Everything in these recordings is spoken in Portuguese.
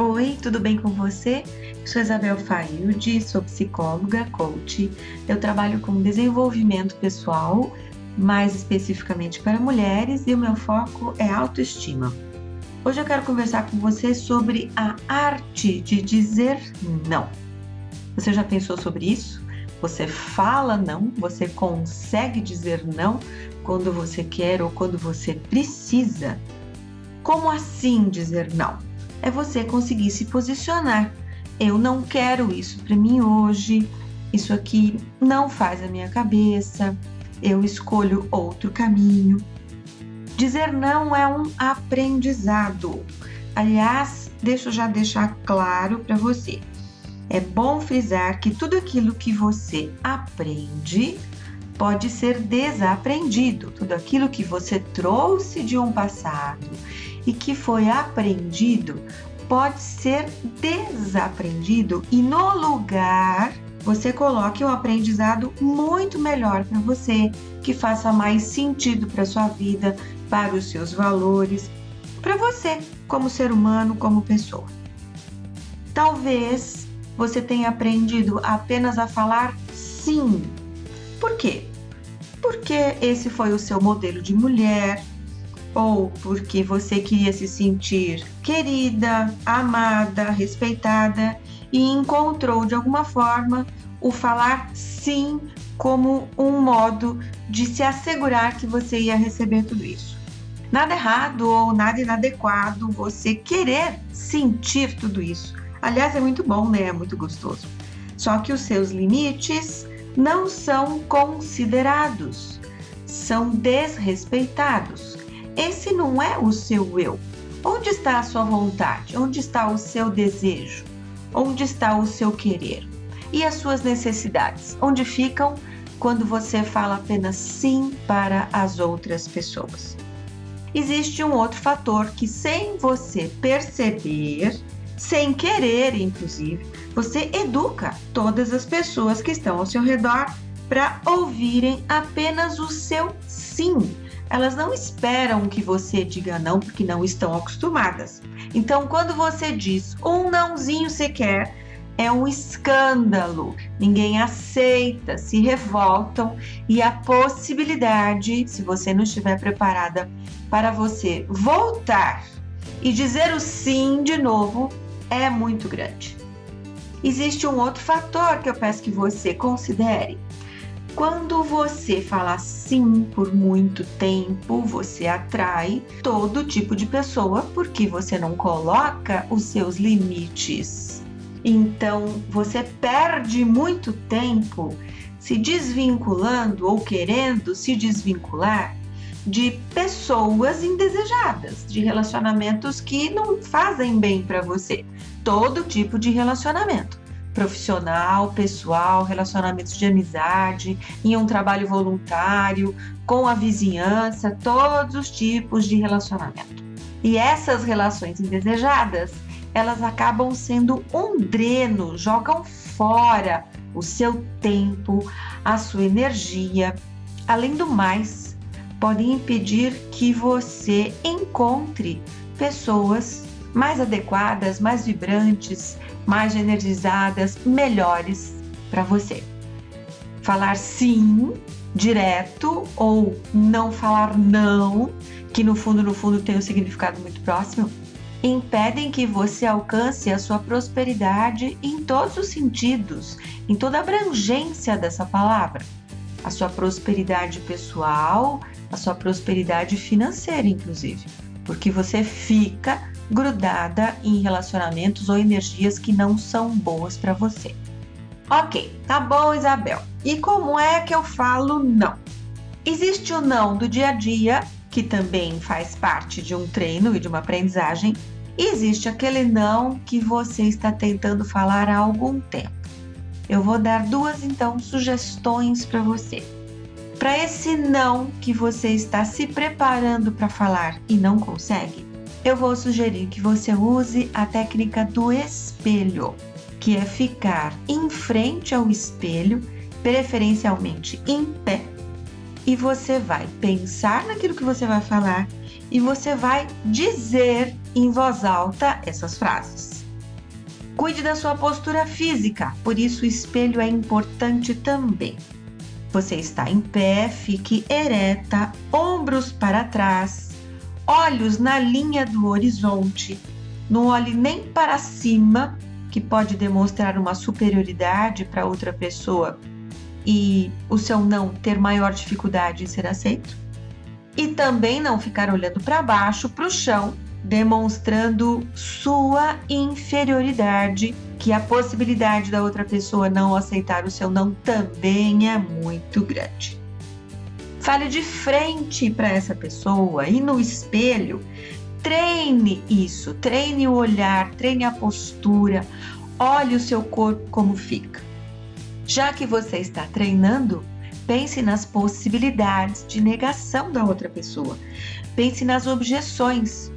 Oi, tudo bem com você? Sou Isabel Failde, sou psicóloga, coach. Eu trabalho com desenvolvimento pessoal, mais especificamente para mulheres, e o meu foco é autoestima. Hoje eu quero conversar com você sobre a arte de dizer não. Você já pensou sobre isso? Você fala não, você consegue dizer não quando você quer ou quando você precisa. Como assim dizer não? É você conseguir se posicionar. Eu não quero isso para mim hoje. Isso aqui não faz a minha cabeça. Eu escolho outro caminho. Dizer não é um aprendizado. Aliás, deixa eu já deixar claro para você. É bom frisar que tudo aquilo que você aprende pode ser desaprendido. Tudo aquilo que você trouxe de um passado e que foi aprendido pode ser desaprendido e no lugar você coloque um aprendizado muito melhor para você, que faça mais sentido para sua vida, para os seus valores, para você como ser humano, como pessoa. Talvez você tenha aprendido apenas a falar sim. Por quê? Porque esse foi o seu modelo de mulher, ou porque você queria se sentir querida, amada, respeitada e encontrou de alguma forma o falar sim como um modo de se assegurar que você ia receber tudo isso. Nada errado ou nada inadequado você querer sentir tudo isso. Aliás, é muito bom, né? É muito gostoso. Só que os seus limites não são considerados, são desrespeitados. Esse não é o seu eu. Onde está a sua vontade? Onde está o seu desejo? Onde está o seu querer? E as suas necessidades? Onde ficam quando você fala apenas sim para as outras pessoas? Existe um outro fator que, sem você perceber, sem querer, inclusive, você educa todas as pessoas que estão ao seu redor para ouvirem apenas o seu sim. Elas não esperam que você diga não porque não estão acostumadas. Então, quando você diz um nãozinho sequer, é um escândalo. Ninguém aceita, se revoltam e a possibilidade, se você não estiver preparada para você voltar e dizer o sim de novo, é muito grande. Existe um outro fator que eu peço que você considere. Quando você fala sim por muito tempo, você atrai todo tipo de pessoa porque você não coloca os seus limites. Então, você perde muito tempo se desvinculando ou querendo se desvincular de pessoas indesejadas, de relacionamentos que não fazem bem para você. Todo tipo de relacionamento profissional, pessoal, relacionamentos de amizade, em um trabalho voluntário, com a vizinhança, todos os tipos de relacionamento. E essas relações indesejadas, elas acabam sendo um dreno, jogam fora o seu tempo, a sua energia. Além do mais, podem impedir que você encontre pessoas mais adequadas, mais vibrantes, mais energizadas, melhores para você. Falar sim direto ou não falar não, que no fundo no fundo tem um significado muito próximo, impedem que você alcance a sua prosperidade em todos os sentidos, em toda a abrangência dessa palavra. A sua prosperidade pessoal, a sua prosperidade financeira, inclusive, porque você fica grudada em relacionamentos ou energias que não são boas para você. Ok, tá bom, Isabel. E como é que eu falo não? Existe o não do dia a dia, que também faz parte de um treino e de uma aprendizagem, e existe aquele não que você está tentando falar há algum tempo. Eu vou dar duas então sugestões para você. Para esse não que você está se preparando para falar e não consegue, eu vou sugerir que você use a técnica do espelho, que é ficar em frente ao espelho, preferencialmente em pé, e você vai pensar naquilo que você vai falar e você vai dizer em voz alta essas frases. Cuide da sua postura física, por isso o espelho é importante também. Você está em pé, fique ereta, ombros para trás, olhos na linha do horizonte. Não olhe nem para cima, que pode demonstrar uma superioridade para outra pessoa e o seu não ter maior dificuldade em ser aceito. E também não ficar olhando para baixo, para o chão, demonstrando sua inferioridade, que a possibilidade da outra pessoa não aceitar o seu não também é muito grande. Fale de frente para essa pessoa e no espelho. Treine isso, treine o olhar, treine a postura, olhe o seu corpo como fica. Já que você está treinando, pense nas possibilidades de negação da outra pessoa. Pense nas objeções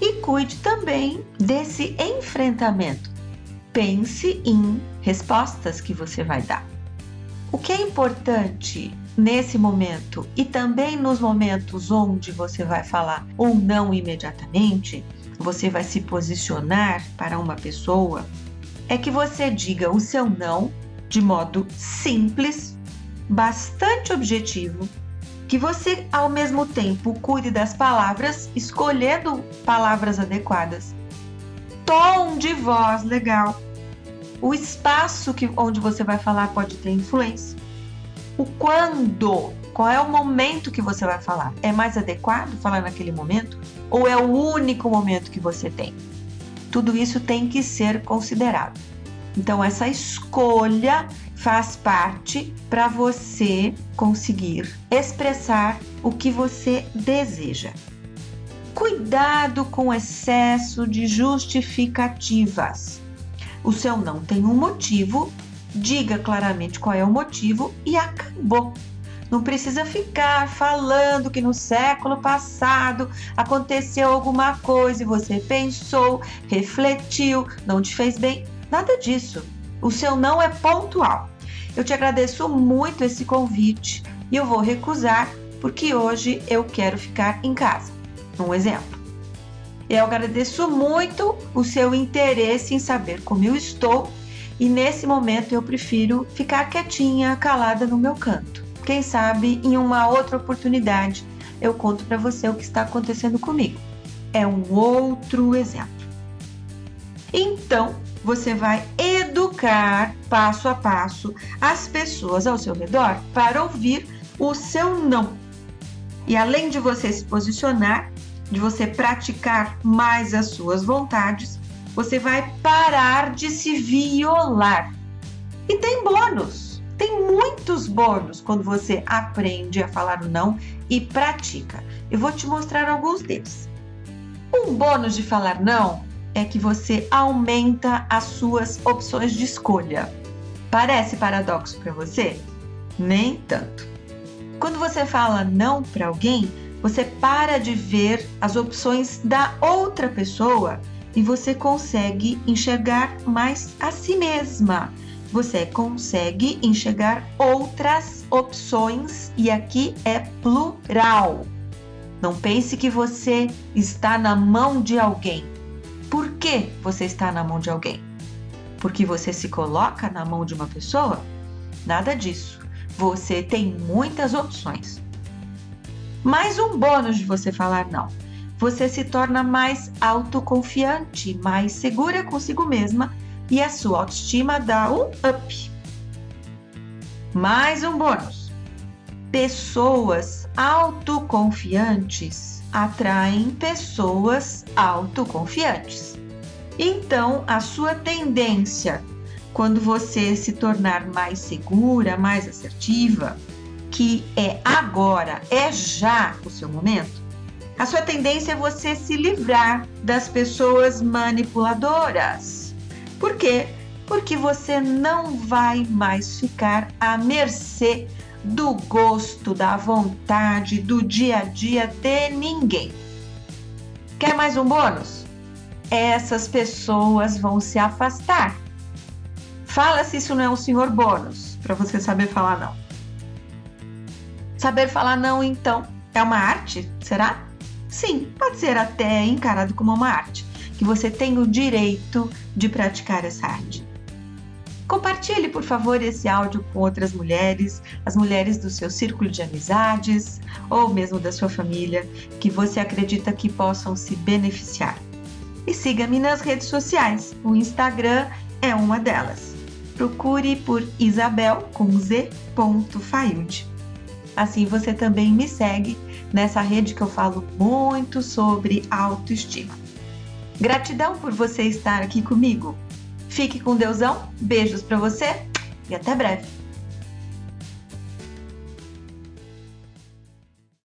e cuide também desse enfrentamento. Pense em respostas que você vai dar. O que é importante nesse momento e também nos momentos onde você vai falar ou não imediatamente, você vai se posicionar para uma pessoa, é que você diga o seu não de modo simples, bastante objetivo que você ao mesmo tempo cuide das palavras, escolhendo palavras adequadas, tom de voz legal, o espaço que, onde você vai falar pode ter influência, o quando, qual é o momento que você vai falar, é mais adequado falar naquele momento ou é o único momento que você tem? Tudo isso tem que ser considerado. Então essa escolha faz parte para você conseguir expressar o que você deseja. Cuidado com o excesso de justificativas. O seu não tem um motivo, diga claramente qual é o motivo e acabou. Não precisa ficar falando que no século passado aconteceu alguma coisa e você pensou, refletiu, não te fez bem. Nada disso. O seu não é pontual. Eu te agradeço muito esse convite e eu vou recusar porque hoje eu quero ficar em casa. Um exemplo. Eu agradeço muito o seu interesse em saber como eu estou e nesse momento eu prefiro ficar quietinha, calada no meu canto. Quem sabe em uma outra oportunidade eu conto para você o que está acontecendo comigo. É um outro exemplo. Então, você vai educar passo a passo as pessoas ao seu redor para ouvir o seu não. E além de você se posicionar, de você praticar mais as suas vontades, você vai parar de se violar. E tem bônus, tem muitos bônus quando você aprende a falar não e pratica. Eu vou te mostrar alguns deles. Um bônus de falar não é que você aumenta as suas opções de escolha. Parece paradoxo para você? Nem tanto. Quando você fala não para alguém, você para de ver as opções da outra pessoa e você consegue enxergar mais a si mesma. Você consegue enxergar outras opções e aqui é plural. Não pense que você está na mão de alguém. Por que você está na mão de alguém? Porque você se coloca na mão de uma pessoa? Nada disso. Você tem muitas opções. Mais um bônus de você falar não. Você se torna mais autoconfiante, mais segura consigo mesma e a sua autoestima dá um up. Mais um bônus. Pessoas autoconfiantes atraem pessoas autoconfiantes. Então, a sua tendência quando você se tornar mais segura, mais assertiva, que é agora, é já o seu momento, a sua tendência é você se livrar das pessoas manipuladoras. Por quê? Porque você não vai mais ficar à mercê do gosto, da vontade, do dia a dia de ninguém. Quer mais um bônus? Essas pessoas vão se afastar. Fala se isso não é um senhor bônus, para você saber falar não. Saber falar não, então, é uma arte? Será? Sim, pode ser até encarado como uma arte, que você tem o direito de praticar essa arte. Compartilhe, por favor, esse áudio com outras mulheres, as mulheres do seu círculo de amizades ou mesmo da sua família, que você acredita que possam se beneficiar. E siga-me nas redes sociais. O Instagram é uma delas. Procure por Isabel com Z. Faiud. Assim você também me segue nessa rede que eu falo muito sobre autoestima. Gratidão por você estar aqui comigo. Fique com Deusão, beijos para você e até breve.